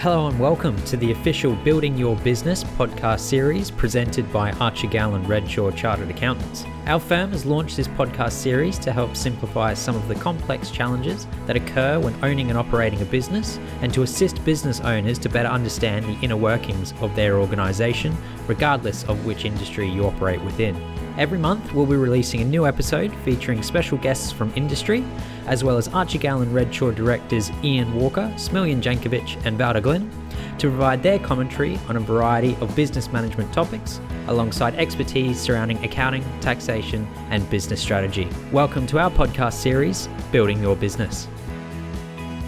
Hello and welcome to the official Building Your Business podcast series presented by Archer Gallen Redshaw Chartered Accountants. Our firm has launched this podcast series to help simplify some of the complex challenges that occur when owning and operating a business and to assist business owners to better understand the inner workings of their organisation, regardless of which industry you operate within. Every month, we'll be releasing a new episode featuring special guests from industry, as well as Archer Gallen Redshaw directors Ian Walker, Smiljan Jankovic, and Valda Glenn, to provide their commentary on a variety of business management topics, alongside expertise surrounding accounting, taxation, and business strategy. Welcome to our podcast series, Building Your Business.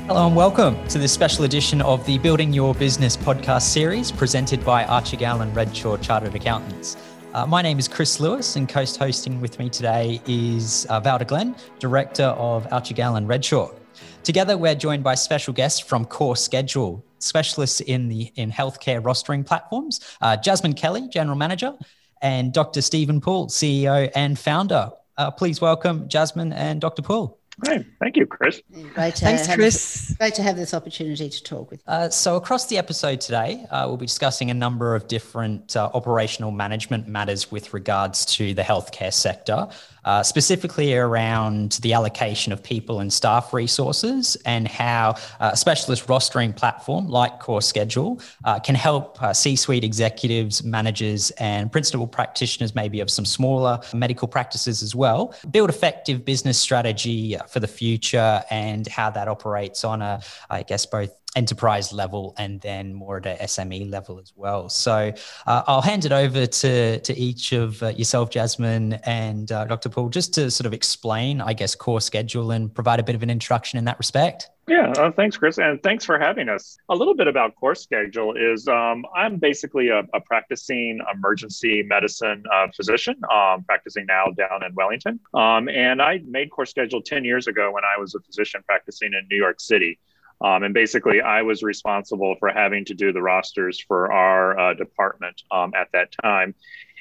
Hello and welcome to this special edition of the Building Your Business podcast series presented by Archer Gallen Redshaw Chartered Accountants. Uh, my name is Chris Lewis, and co hosting with me today is uh, Valda Glenn, Director of Archer Gallen Redshaw. Together, we're joined by special guests from Core Schedule, specialists in the in healthcare rostering platforms, uh, Jasmine Kelly, General Manager, and Dr. Stephen Poole, CEO and founder. Uh, please welcome Jasmine and Dr. Poole. Great. Thank you, Chris. Great to Thanks, have, Chris. Great to have this opportunity to talk with you. Uh, so, across the episode today, uh, we'll be discussing a number of different uh, operational management matters with regards to the healthcare sector uh, specifically around the allocation of people and staff resources and how uh, a specialist rostering platform like Core Schedule uh, can help uh, C suite executives, managers, and principal practitioners, maybe of some smaller medical practices as well, build effective business strategy for the future and how that operates on a, I guess, both enterprise level and then more at a SME level as well. So uh, I'll hand it over to, to each of uh, yourself, Jasmine, and uh, Dr. Poole, just to sort of explain, I guess, core schedule and provide a bit of an introduction in that respect. Yeah, uh, thanks, Chris, and thanks for having us. A little bit about Core Schedule is um, I'm basically a, a, practicing emergency medicine uh, physician, um, practicing now down in Wellington. Um, and I made Core Schedule 10 years ago when I was a physician practicing in New York City. Um, and basically, I was responsible for having to do the rosters for our uh, department um, at that time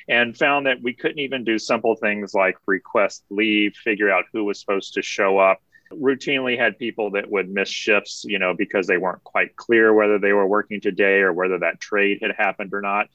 and found that we couldn't even do simple things like request leave, figure out who was supposed to show up. Routinely had people that would miss shifts, you know, because they weren't quite clear whether they were working today or whether that trade had happened or not.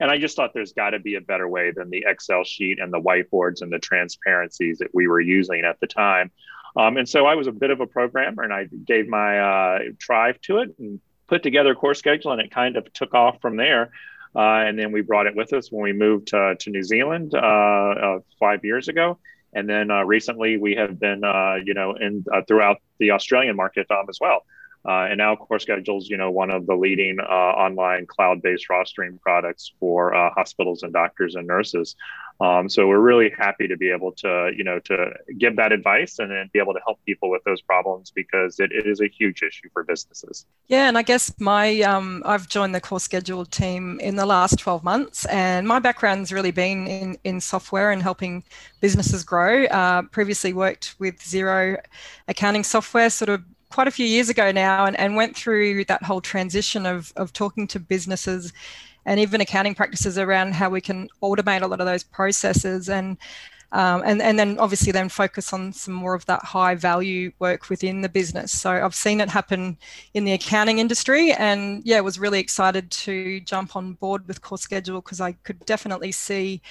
And I just thought there's got to be a better way than the Excel sheet and the whiteboards and the transparencies that we were using at the time. Um, and so I was a bit of a programmer and I gave my uh, drive to it and put together a core schedule and it kind of took off from there. Uh, and then we brought it with us when we moved to, to New Zealand uh, uh five years ago. And then uh, recently we have been, you know, in throughout the Australian market um, as well. Uh, and now Core Schedule's, you know, one of the leading uh, online cloud-based rostering products for uh, hospitals and doctors and nurses. Um, so we're really happy to be able to, you know, to give that advice and then be able to help people with those problems because it, it is a huge issue for businesses. Yeah, and I guess my um, I've joined the Core Schedule team in the last 12 months, and my background's really been in in software and helping businesses grow. Uh, previously worked with Xero accounting software, sort of quite a few years ago now and, and went through that whole transition of, of talking to businesses and even accounting practices around how we can automate a lot of those processes and um, and and then obviously then focus on some more of that high value work within the business. So I've seen it happen in the accounting industry, and yeah, was really excited to jump on board with Core Schedule because I could definitely see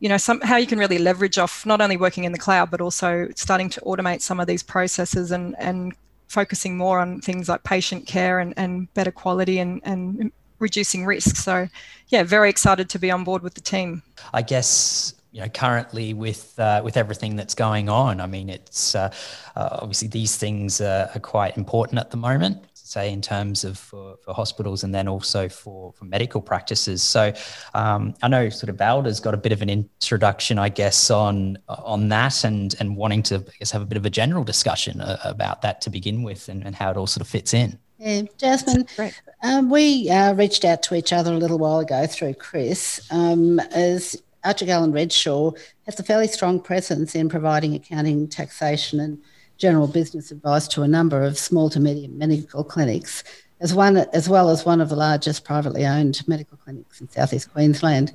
you know some how you can really leverage off not only working in the cloud but also starting to automate some of these processes and and focusing more on things like patient care and, and better quality and, and reducing risk. So, yeah, very excited to be on board with the team. I guess you know currently with uh, with everything that's going on, I mean, it's uh, uh, obviously these things are, are quite important at the moment say in terms of for, for hospitals and then also for, for medical practices. So um, I know sort of Valda's got a bit of an introduction, I guess, on on that and and wanting to I guess have a bit of a general discussion uh, about that to begin with and, and how it all sort of fits in. Yeah, Jasmine, um, we uh, reached out to each other a little while ago through Chris um, as Archer Gallen Redshaw has a fairly strong presence in providing accounting, taxation, and general business advice to a number of small to medium medical clinics, as, one, as well as one of the largest privately owned medical clinics in southeast Queensland.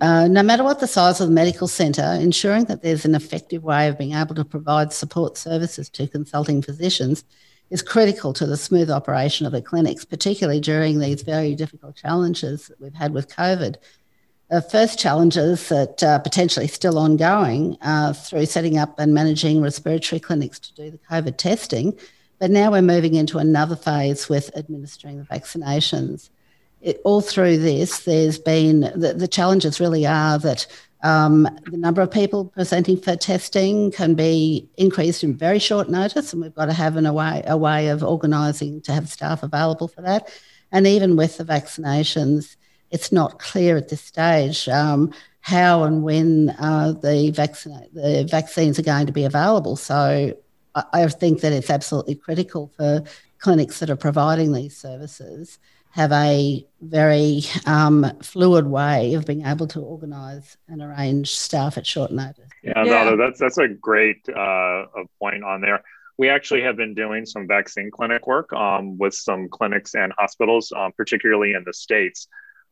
Uh, no matter what the size of the medical centre, ensuring that there's an effective way of being able to provide support services to consulting physicians is critical to the smooth operation of the clinics, particularly during these very difficult challenges that we've had with COVID. The first challenges that are potentially still ongoing uh, through setting up and managing respiratory clinics to do the COVID testing, but now we're moving into another phase with administering the vaccinations. It, all through this, there's been the, the challenges really are that um, the number of people presenting for testing can be increased in very short notice, and we've got to have an, a, way, a way of organising to have staff available for that. And even with the vaccinations, it's not clear at this stage um, how and when uh, the, vaccine, the vaccines are going to be available. So I, I think that it's absolutely critical for clinics that are providing these services have a very um, fluid way of being able to organise and arrange staff at short notice. Yeah, yeah. that's that's a great uh, point on there. We actually have been doing some vaccine clinic work um, with some clinics and hospitals, um, particularly in the states,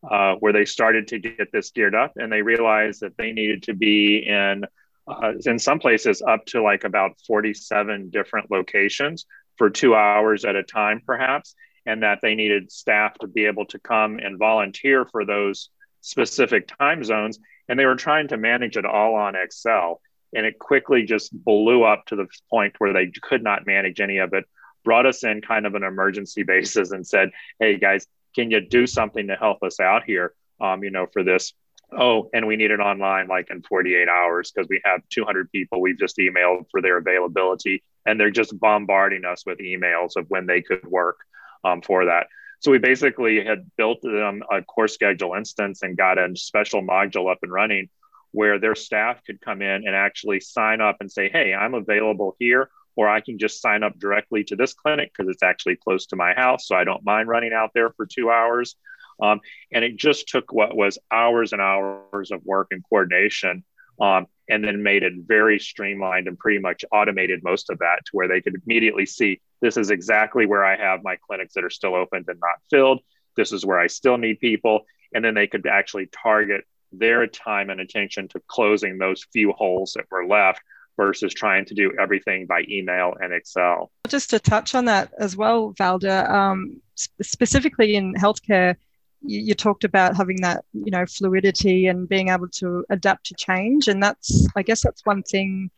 uh, where they started to get this geared up, and they realized that they needed to be in uh, in some places up to like about 47 different locations for two hours at a time, perhaps and that they needed staff to be able to come and volunteer for those specific time zones. And they were trying to manage it all on Excel. And it quickly just blew up to the point where they could not manage any of it, brought us in kind of an emergency basis and said, Hey guys, can you do something to help us out here? Um, you know, for this. Oh, and we need it online like in 48 hours because we have 200 people we've just emailed for their availability and they're just bombarding us with emails of when they could work um, for that. So we basically had built them a core schedule instance and got a special module up and running where their staff could come in and actually sign up and say, hey, I'm available here, or I can just sign up directly to this clinic because it's actually close to my house. So I don't mind running out there for two hours. Um, and it just took what was hours and hours of work and coordination um, and then made it very streamlined and pretty much automated most of that to where they could immediately see this is exactly where I have my clinics that are still open and not filled. This is where I still need people. And then they could actually target their time and attention to closing those few holes that were left versus trying to do everything by email and Excel. Just to touch on that as well, Valda, um, specifically in healthcare, you, you, talked about having that you know fluidity and being able to adapt to change and that's i guess that's one thing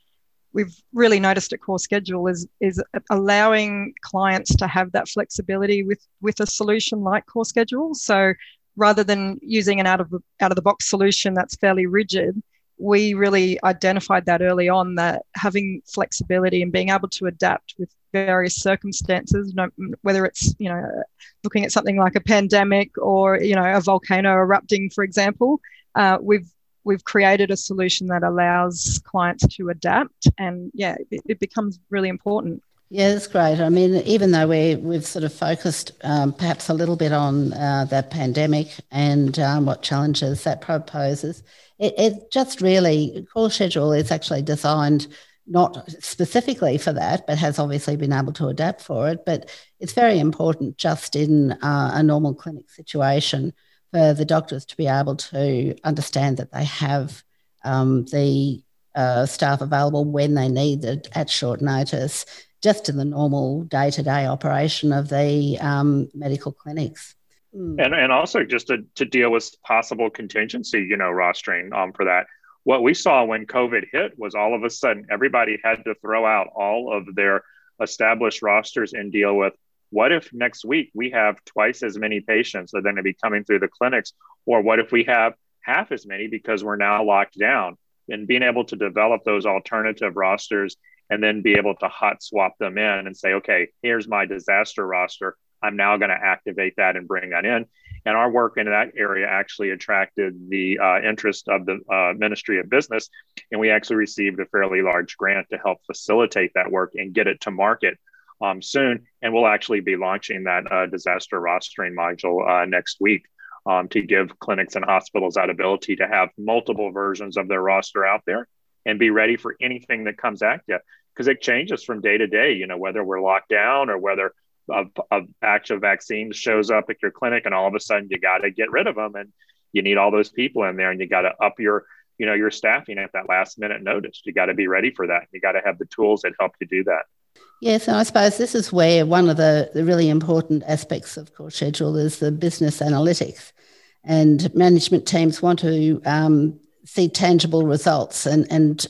we've really noticed at core schedule is is allowing clients to have that flexibility with with a solution like core schedule so rather than using an out of the out of the box solution that's fairly rigid we really identified that early on that having flexibility and being able to adapt with various circumstances whether it's you know looking at something like a pandemic or you know a volcano erupting for example uh, we've we've created a solution that allows clients to adapt and yeah it, it becomes really important yeah, that's great. I mean, even though we we've sort of focused um, perhaps a little bit on uh, that pandemic and um, what challenges that proposes, it, it just really core schedule is actually designed not specifically for that, but has obviously been able to adapt for it. But it's very important just in uh, a normal clinic situation for the doctors to be able to understand that they have um, the uh, staff available when they need it at short notice, just in the normal day to day operation of the um, medical clinics. Mm. And, and also just to, to deal with possible contingency, you know, rostering um, for that. What we saw when COVID hit was all of a sudden everybody had to throw out all of their established rosters and deal with what if next week we have twice as many patients that are going to be coming through the clinics? Or what if we have half as many because we're now locked down? And being able to develop those alternative rosters and then be able to hot swap them in and say, okay, here's my disaster roster. I'm now going to activate that and bring that in. And our work in that area actually attracted the uh, interest of the uh, Ministry of Business. And we actually received a fairly large grant to help facilitate that work and get it to market um, soon. And we'll actually be launching that uh, disaster rostering module uh, next week um, to give clinics and hospitals that ability to have multiple versions of their roster out there and be ready for anything that comes at you because it changes from day to day. You know, whether we're locked down or whether a, a batch of vaccines shows up at your clinic and all of a sudden you got to get rid of them and you need all those people in there and you got to up your you know your staffing at that last minute notice you got to be ready for that you got to have the tools that help you do that Yes, and I suppose this is where one of the, the really important aspects of core Schedule is the business analytics. And management teams want to um, see tangible results and, and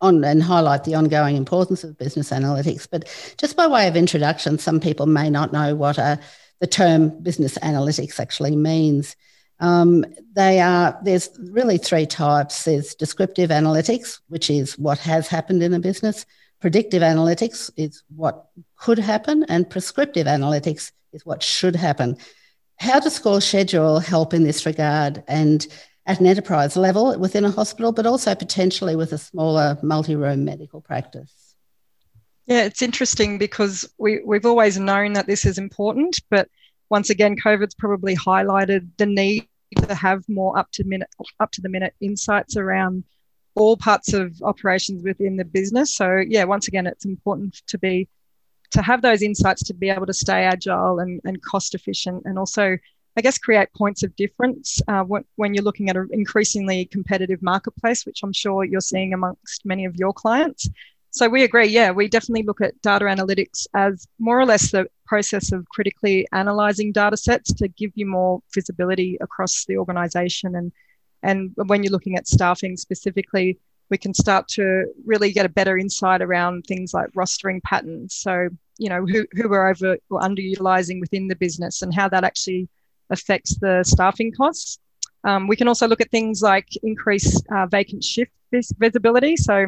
on and highlight the ongoing importance of business analytics. But just by way of introduction, some people may not know what a, the term business analytics actually means. Um, they are there's really three types. There's descriptive analytics, which is what has happened in a business. Predictive analytics is what could happen, and prescriptive analytics is what should happen. How does Core Schedule help in this regard and at an enterprise level within a hospital, but also potentially with a smaller multi room medical practice? Yeah, it's interesting because we, we've always known that this is important, but once again, COVID's probably highlighted the need to have more up to minute up to the minute insights around all parts of operations within the business. So yeah, once again, it's important to be to have those insights to be able to stay agile and, and cost efficient and also I guess create points of difference uh, when, you're looking at an increasingly competitive marketplace, which I'm sure you're seeing amongst many of your clients. So we agree, yeah, we definitely look at data analytics as more or less the process of critically analyzing data sets to give you more visibility across the organization and and when you're looking at staffing specifically, we can start to really get a better insight around things like rostering patterns. So, you know, who, who we're over or underutilizing within the business and how that actually affects the staffing costs. Um, we can also look at things like increase uh, vacant shift vis- visibility. So,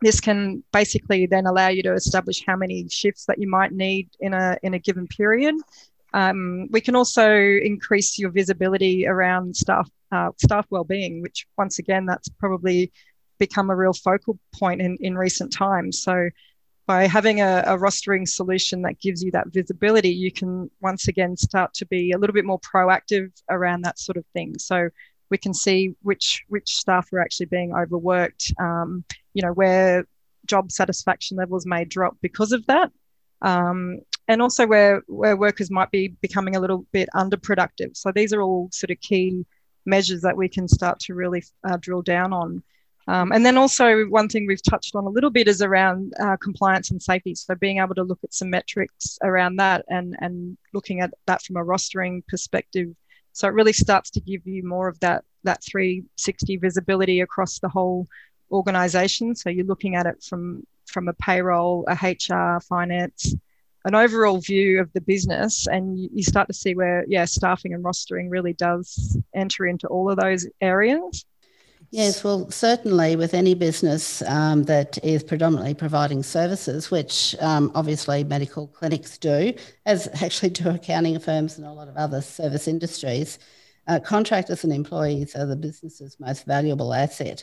this can basically then allow you to establish how many shifts that you might need in a in a given period. Um, we can also increase your visibility around staff uh, staff well-being, which once again, that's probably become a real focal point in, in recent times. So by having a, a, rostering solution that gives you that visibility, you can once again start to be a little bit more proactive around that sort of thing. So we can see which which staff are actually being overworked, um, you know, where job satisfaction levels may drop because of that. Um, and also where where workers might be becoming a little bit underproductive. So these are all sort of key measures that we can start to really uh, drill down on. Um, and then also one thing we've touched on a little bit is around uh, compliance and safety. So being able to look at some metrics around that and, and looking at that from a rostering perspective. So it really starts to give you more of that, that 360 visibility across the whole organization. So you're looking at it from, from a payroll, a HR, finance, an overall view of the business and you, start to see where yeah staffing and rostering really does enter into all of those areas yes well certainly with any business um, that is predominantly providing services which um, obviously medical clinics do as actually do accounting firms and a lot of other service industries uh, contractors and employees are the business's most valuable asset.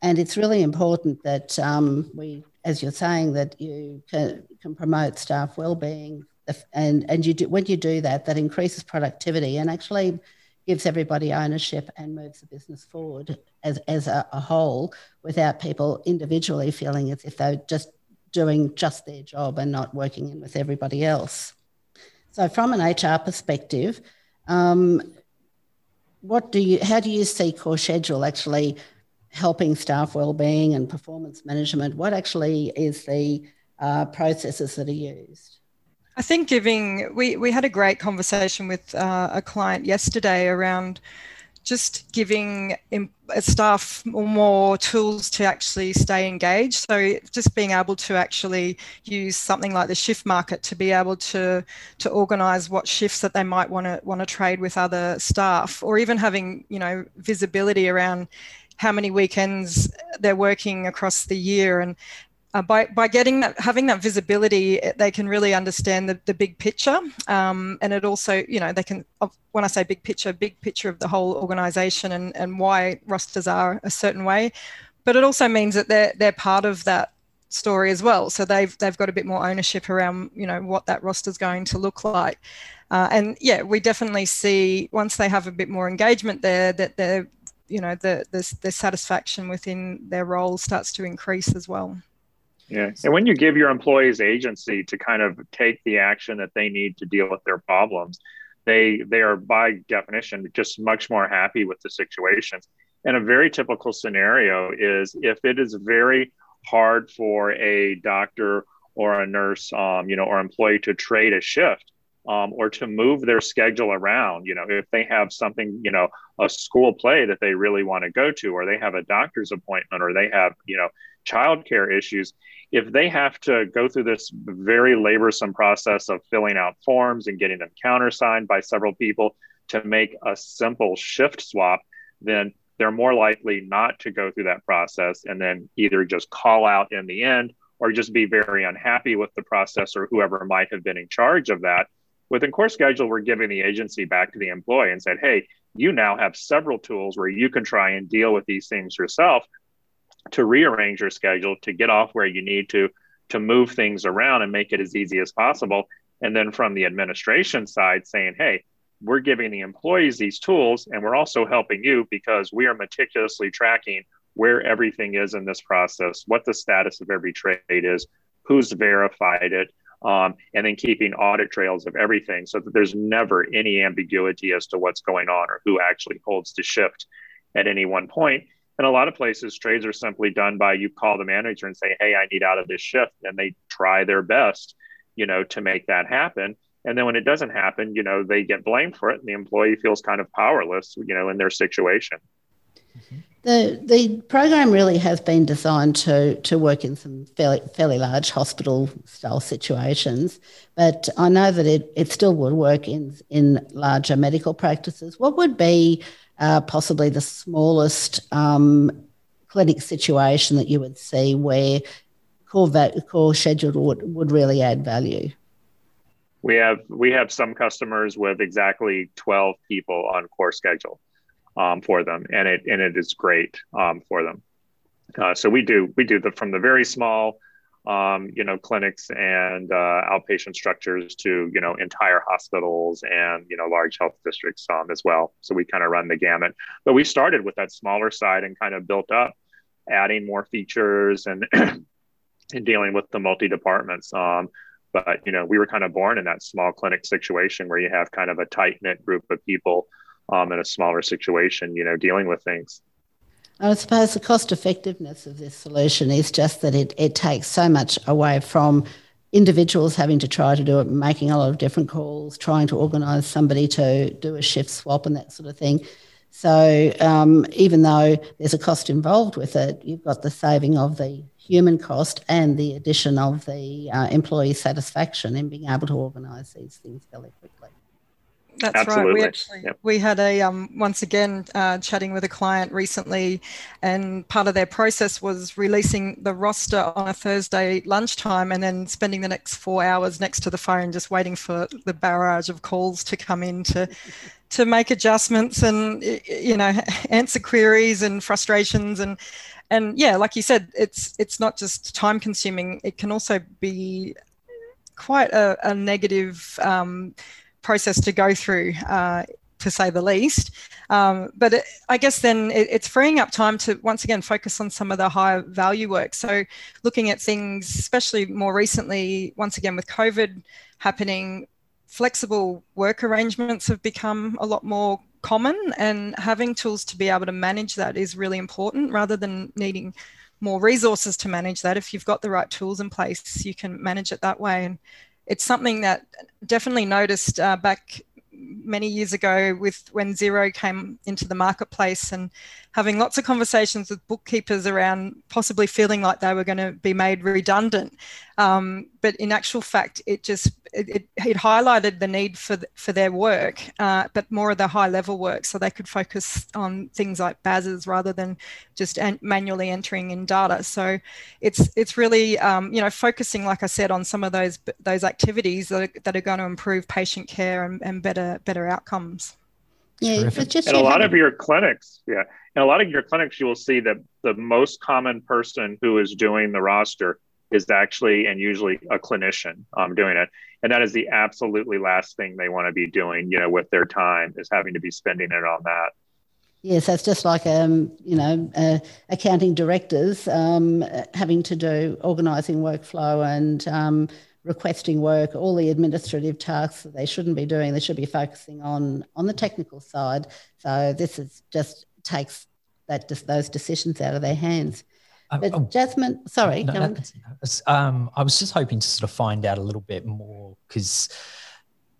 And it's really important that um, we as you're saying, that you can, can promote staff well-being, and and you do when you do that, that increases productivity and actually gives everybody ownership and moves the business forward as as a, a whole, without people individually feeling as if they're just doing just their job and not working in with everybody else. So, from an HR perspective, um, what do you? How do you see core schedule actually helping staff well-being and performance management, what actually is the uh, processes that are used? I think giving we we had a great conversation with uh, a client yesterday around just giving staff more tools to actually stay engaged. So just being able to actually use something like the shift market to be able to to organise what shifts that they might want to want to trade with other staff, or even having you know visibility around how many weekends they're working across the year and uh, by, by getting that having that visibility they can really understand the, the big picture. Um, and it also you know they can when i say big picture big picture of the whole organization and, and why rosters are a certain way. But it also means that they're they're part of that story as well. So they've they've got a bit more ownership around you know what that roster is going to look like. Uh, and yeah we definitely see once they have a bit more engagement there that they're you know the, the the satisfaction within their role starts to increase as well. Yeah, and when you give your employees agency to kind of take the action that they need to deal with their problems, they they are by definition just much more happy with the situation. And a very typical scenario is if it is very hard for a doctor or a nurse, um, you know, or employee to trade a shift um, or to move their schedule around. You know, if they have something, you know, a school play that they really want to go to, or they have a doctor's appointment, or they have, you know, childcare issues, if they have to go through this very laborsome process of filling out forms and getting them countersigned by several people to make a simple shift swap, then they're more likely not to go through that process and then either just call out in the end or just be very unhappy with the process or whoever might have been in charge of that. Within Core Schedule, we're giving the agency back to the employee and said, hey, you now have several tools where you can try and deal with these things yourself to rearrange your schedule, to get off where you need to, to move things around and make it as easy as possible. And then from the administration side, saying, hey, we're giving the employees these tools and we're also helping you because we are meticulously tracking where everything is in this process, what the status of every trade is, who's verified it, um, and then keeping audit trails of everything so that there's never any ambiguity as to what's going on or who actually holds the shift at any one point. And a lot of places, trades are simply done by you call the manager and say, "Hey, I need out of this shift," and they try their best, you know, to make that happen. And then when it doesn't happen, you know, they get blamed for it and the employee feels kind of powerless, you know, in their situation. The, the program really has been designed to, to work in some fairly, fairly large hospital style situations, but I know that it, it still would work in, in larger medical practices. What would be uh, possibly the smallest um, clinic situation that you would see where core, va- core schedule would, would really add value? we have we have some customers with exactly 12 people on core schedule um, for them and it and it is great um, for them. Uh, so we do we do the from the very small um, you know clinics and uh, outpatient structures to you know entire hospitals and you know large health districts um, as well. So we kind of run the gamut. But we started with that smaller side and kind of built up adding more features and and dealing with the multi departments um, but you know we were kind of born in that small clinic situation where you have kind of a tight knit group of people um, in a smaller situation you know dealing with things I suppose the cost effectiveness of this solution is just that it, it takes so much away from individuals having to try to do it, making a lot of different calls, trying to organise somebody to do a shift swap and that sort of thing. So um, even though there's a cost involved with it, you've got the saving of the human cost and the addition of the uh, employee satisfaction in being able to organise these things fairly quickly. That's Absolutely. right. We actually yep. we had a um, once again uh, chatting with a client recently, and part of their process was releasing the roster on a Thursday lunchtime, and then spending the next four hours next to the phone just waiting for the barrage of calls to come in to to make adjustments and you know answer queries and frustrations and and yeah like you said it's it's not just time consuming it can also be quite a, a negative um, process to go through uh, to say the least. Um, but it, i guess then it, it's freeing up time to once again focus on some of the higher value work. So looking at things especially more recently once again with covid happening flexible work arrangements have become a lot more common and having tools to be able to manage that is really important rather than needing more resources to manage that. If you've got the right tools in place you can manage it that way and it's something that definitely noticed uh, back many years ago with when Xero came into the marketplace and having lots of conversations with bookkeepers around possibly feeling like they were going to be made redundant. Um, but in actual fact, it just it, it, highlighted the need for for their work, uh, but more of the high level work, so they could focus on things like BASs rather than just an, manually entering in data. So it's it's really um, you know focusing, like I said, on some of those those activities that are, that are going to improve patient care and, and better better outcomes. Yeah, just and a lot of your clinics, yeah, in a lot of your clinics, you will see that the most common person who is doing the roster is actually and usually a clinician um, doing it. And that is the absolutely last thing they want to be doing you know with their time is having to be spending it on that. Yes that's just like um, you know uh, accounting directors um, having to do organizing workflow and um, requesting work, all the administrative tasks that they shouldn't be doing. They should be focusing on on the technical side. So this is just takes that just those decisions out of their hands. but oh, Jasmine, sorry, no, no, um, I was just hoping to sort of find out a little bit more because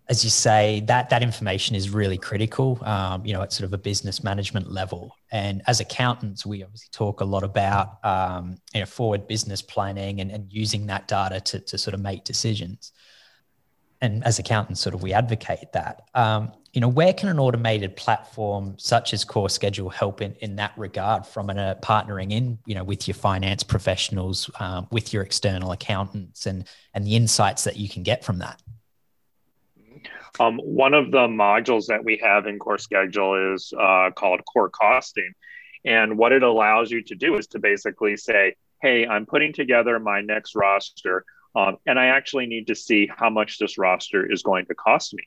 as you say, that that information is really critical. Um, you know, at sort of a business management level, and as accountants, we obviously talk a lot about um, you know forward business planning and, and using that data to to sort of make decisions. And as accountants, sort of we advocate that. Um, you know, where can an automated platform such as Core Schedule help in, in that regard from uh, partnering in, you know, with your finance professionals, um, with your external accountants and, and the insights that you can get from that? Um, one of the modules that we have in Core Schedule is uh, called Core Costing. And what it allows you to do is to basically say, hey, I'm putting together my next roster, um, and I actually need to see how much this roster is going to cost me.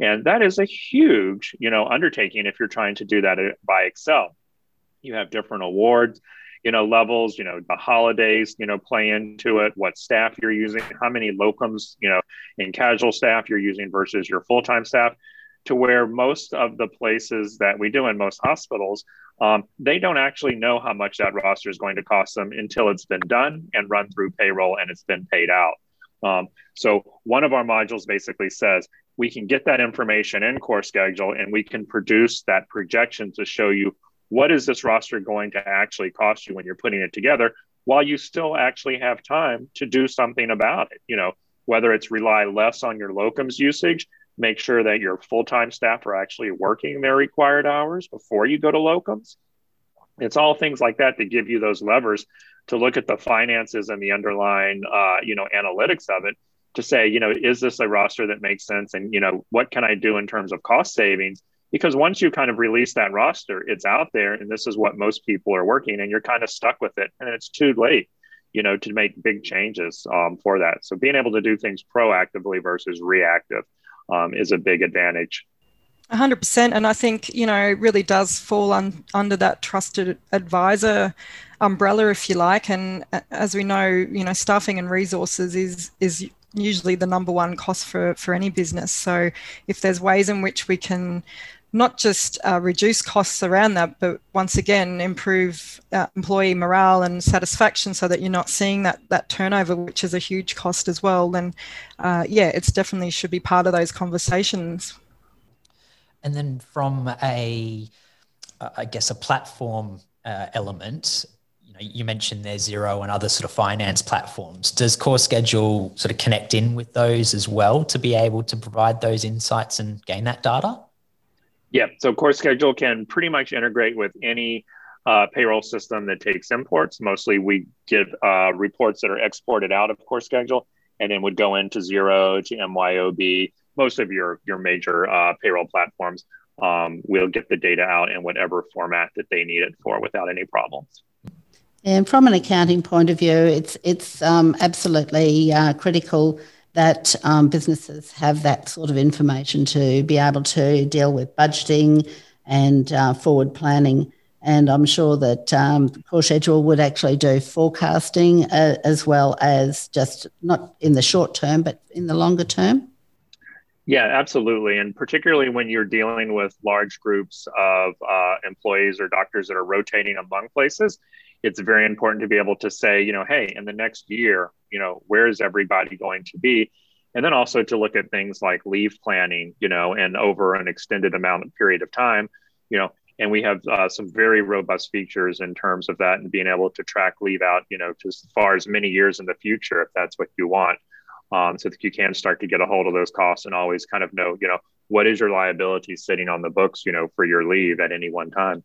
And that is a huge, you know, undertaking if you're trying to do that uh, by Excel. You have different awards you know, levels, you know, the holidays, you know, play into it, what staff you're using, how many locums, you know, in casual staff you're using versus your full time staff, to where most of the places that we do in most hospitals, um, they don't actually know how much that roster is going to cost them until it's been done and run through payroll and it's been paid out. Um, so one of our modules basically says we can get that information in core schedule and we can produce that projection to show you what is this roster going to actually cost you when you're putting it together while you still actually have time to do something about it you know whether it's rely less on your locums usage make sure that your full-time staff are actually working their required hours before you go to locums. It's all things like that that give you those levers to look at the finances and the underlying uh, you know analytics of it to say you know is this a roster that makes sense? And you know what can i do in terms of cost savings because once you kind of release that roster it's out there and this is what most people are working and you're kind of stuck with it and it's too late you know to make big changes um, for that. So being able to do things proactively versus reactive um, is a big advantage. 100% and i think you know it really does fall un- under that trusted advisor umbrella if you like. And as we know you know staffing and resources is is usually the number one cost for for any business. So if there's ways in which we can not just uh, reduce costs around that, but once again improve uh, employee morale and satisfaction, so that you're not seeing that that turnover, which is a huge cost as well. Then, uh, yeah, it's definitely should be part of those conversations. And then from a, I guess, a platform uh, element, you know, you mentioned there's Xero and other sort of finance platforms. Does Core Schedule sort of connect in with those as well to be able to provide those insights and gain that data? Yeah, so Core Schedule can pretty much integrate with any uh, payroll system that takes imports. Mostly we get uh, reports that are exported out of Core Schedule and then would go into Xero, to MYOB. Most of your, your major uh, payroll platforms um, will get the data out in whatever format that they need it for without any problems. And from an accounting point of view, it's it's um, absolutely uh, critical that um, businesses have that sort of information to be able to deal with budgeting and uh, forward planning. And I'm sure that um, Core Schedule would actually do forecasting uh, as well as just not in the short term, but in the longer term. Yeah, absolutely. And particularly when you're dealing with large groups of uh, employees or doctors that are rotating among places, it's very important to be able to say, you know, hey, in the next year, you know, where is everybody going to be? And then also to look at things like leave planning, you know, and over an extended amount of period of time, you know, and we have uh, some very robust features in terms of that and being able to track leave out, you know, to as far as many years in the future, if that's what you want. Um, so that you can start to get a hold of those costs and always kind of know, you know, what is your liability sitting on the books, you know, for your leave at any one time.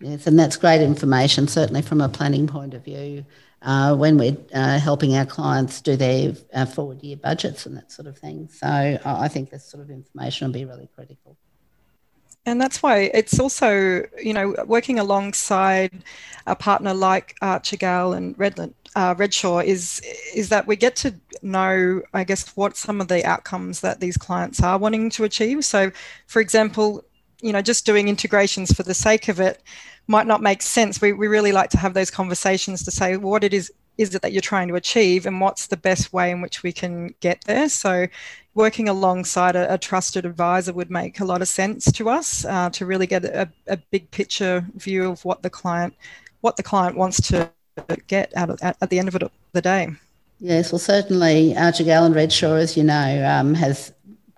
Yes, and that's great information, certainly from a planning point of view, uh, when we're uh, helping our clients do their uh, forward year budgets and that sort of thing. So I think this sort of information will be really critical. And that's why it's also, you know, working alongside a partner like Archer Gallen Redland, uh, Redshaw is is that we get to know, I guess, what some of the outcomes that these clients are wanting to achieve. So, for example, you know, just doing integrations for the sake of it might not make sense. We, we really like to have those conversations to say what it is is it that you're trying to achieve and what's the best way in which we can get there. So working alongside a, a trusted advisor would make a lot of sense to us uh, to really get a, a big picture view of what the client what the client wants to get out of at, at the end of it, the day. Yes, well, certainly Archer Gallen Redshaw, as you know, um, has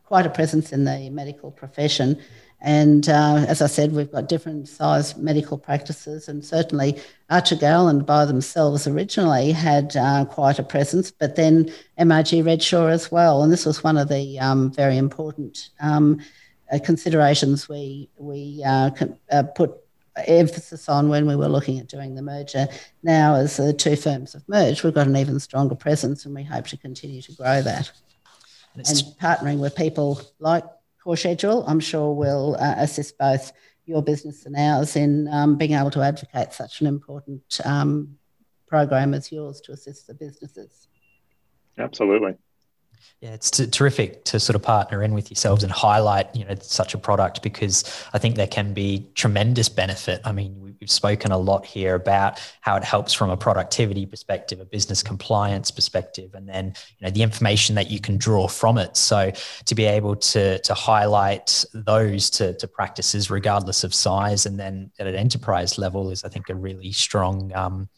quite a presence in the medical profession. And uh, as I said, we've got different size medical practices, and certainly Archer Gallen by themselves originally had uh, quite a presence, but then MRG Redshaw as well. And this was one of the um, very important um, uh, considerations we we uh, uh, put emphasis on when we were looking at doing the merger. Now, as the two firms have merged, we've got an even stronger presence, and we hope to continue to grow that. And, and partnering with people like Core Schedule, I'm sure will uh, assist both your business and ours in um, being able to advocate such an important um, program as yours to assist the businesses. Absolutely. Yeah, it's t- terrific to sort of partner in with yourselves and highlight, you know, such a product because I think there can be tremendous benefit. I mean, we've spoken a lot here about how it helps from a productivity perspective, a business compliance perspective, and then you know the information that you can draw from it. So to be able to to highlight those to, to practices regardless of size, and then at an enterprise level is, I think, a really strong um,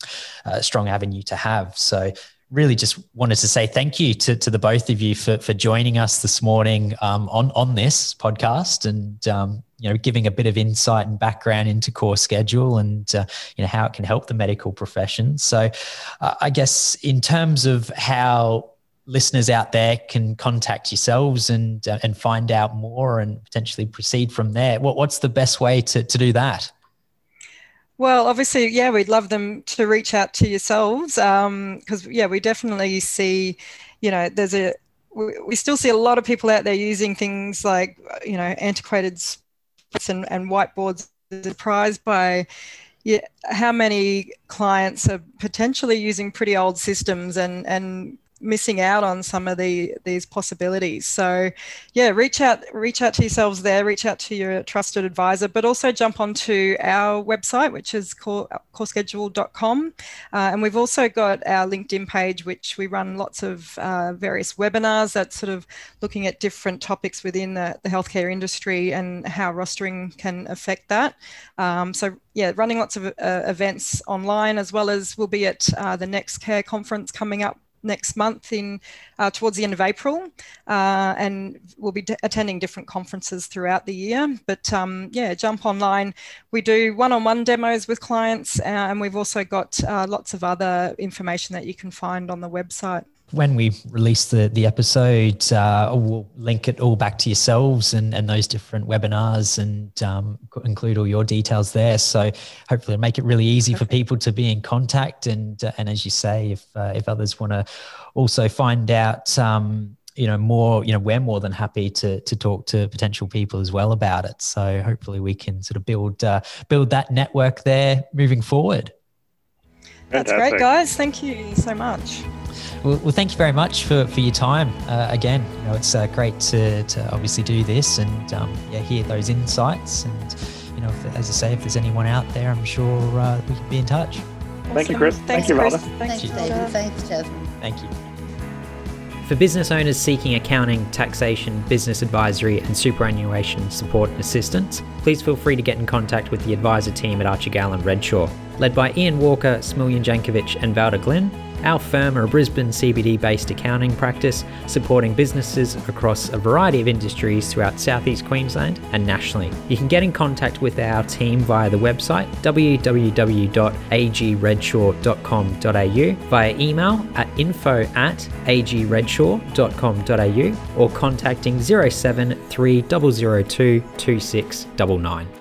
uh, strong avenue to have. So really just wanted to say thank you to, to the both of you for, for joining us this morning um, on, on this podcast and um, you know giving a bit of insight and background into core schedule and uh, you know how it can help the medical profession. So uh, i guess in terms of how listeners out there can contact yourselves and uh, and find out more and potentially proceed from there what, what's the best way to, to do that well, obviously, yeah, we'd love them to reach out to yourselves because, um, yeah, we definitely see, you know, there's a, we, we still see a lot of people out there using things like, you know, antiquated and, and whiteboards. Surprised by yeah, how many clients are potentially using pretty old systems and, and missing out on some of the these possibilities. So yeah reach out reach out to yourselves there reach out to your trusted advisor but also jump onto our website which is core, coreschedule.com uh, and we've also got our linkedin page which we run lots of uh, various webinars that sort of looking at different topics within the, the healthcare industry and how rostering can affect that. Um, so yeah running lots of uh, events online as well as we'll be at uh, the next care conference coming up next month in uh, towards the end of April, uh, and we'll be d- attending different conferences throughout the year. But um, yeah, jump online. We do one-on-one demos with clients, uh, and we've also got uh, lots of other information that you can find on the website when we release the the episode, uh, we'll link it all back to yourselves and, and those different webinars and um, include all your details there. So hopefully, make it really easy for people to be in contact. And uh, and as you say, if uh, if others want to also find out. Um, you know more you know we're more than happy to to talk to potential people as well about it so hopefully we can sort of build uh, build that network there moving forward that's great guys thank you so much well, well, thank you very much for, for your time. Uh, again, you know, it's uh, great to, to obviously do this and um, yeah, hear those insights. And you know, if, as I say, if there's anyone out there, I'm sure uh, we can be in touch. Awesome. Thank you, Chris. Thanks, thank you, Chris. Valda. Thanks, David. Thanks, Jasmine. Thank you. For business owners seeking accounting, taxation, business advisory, and superannuation support and assistance, please feel free to get in contact with the advisor team at Archer Gallen Redshaw. Led by Ian Walker, Smiljan Jankovic, and Valda Glynn, our firm are a Brisbane CBD based accounting practice supporting businesses across a variety of industries throughout southeast Queensland and nationally. You can get in contact with our team via the website www.agredshaw.com.au, via email at info at agredshaw.com.au, or contacting 07 3002 2699.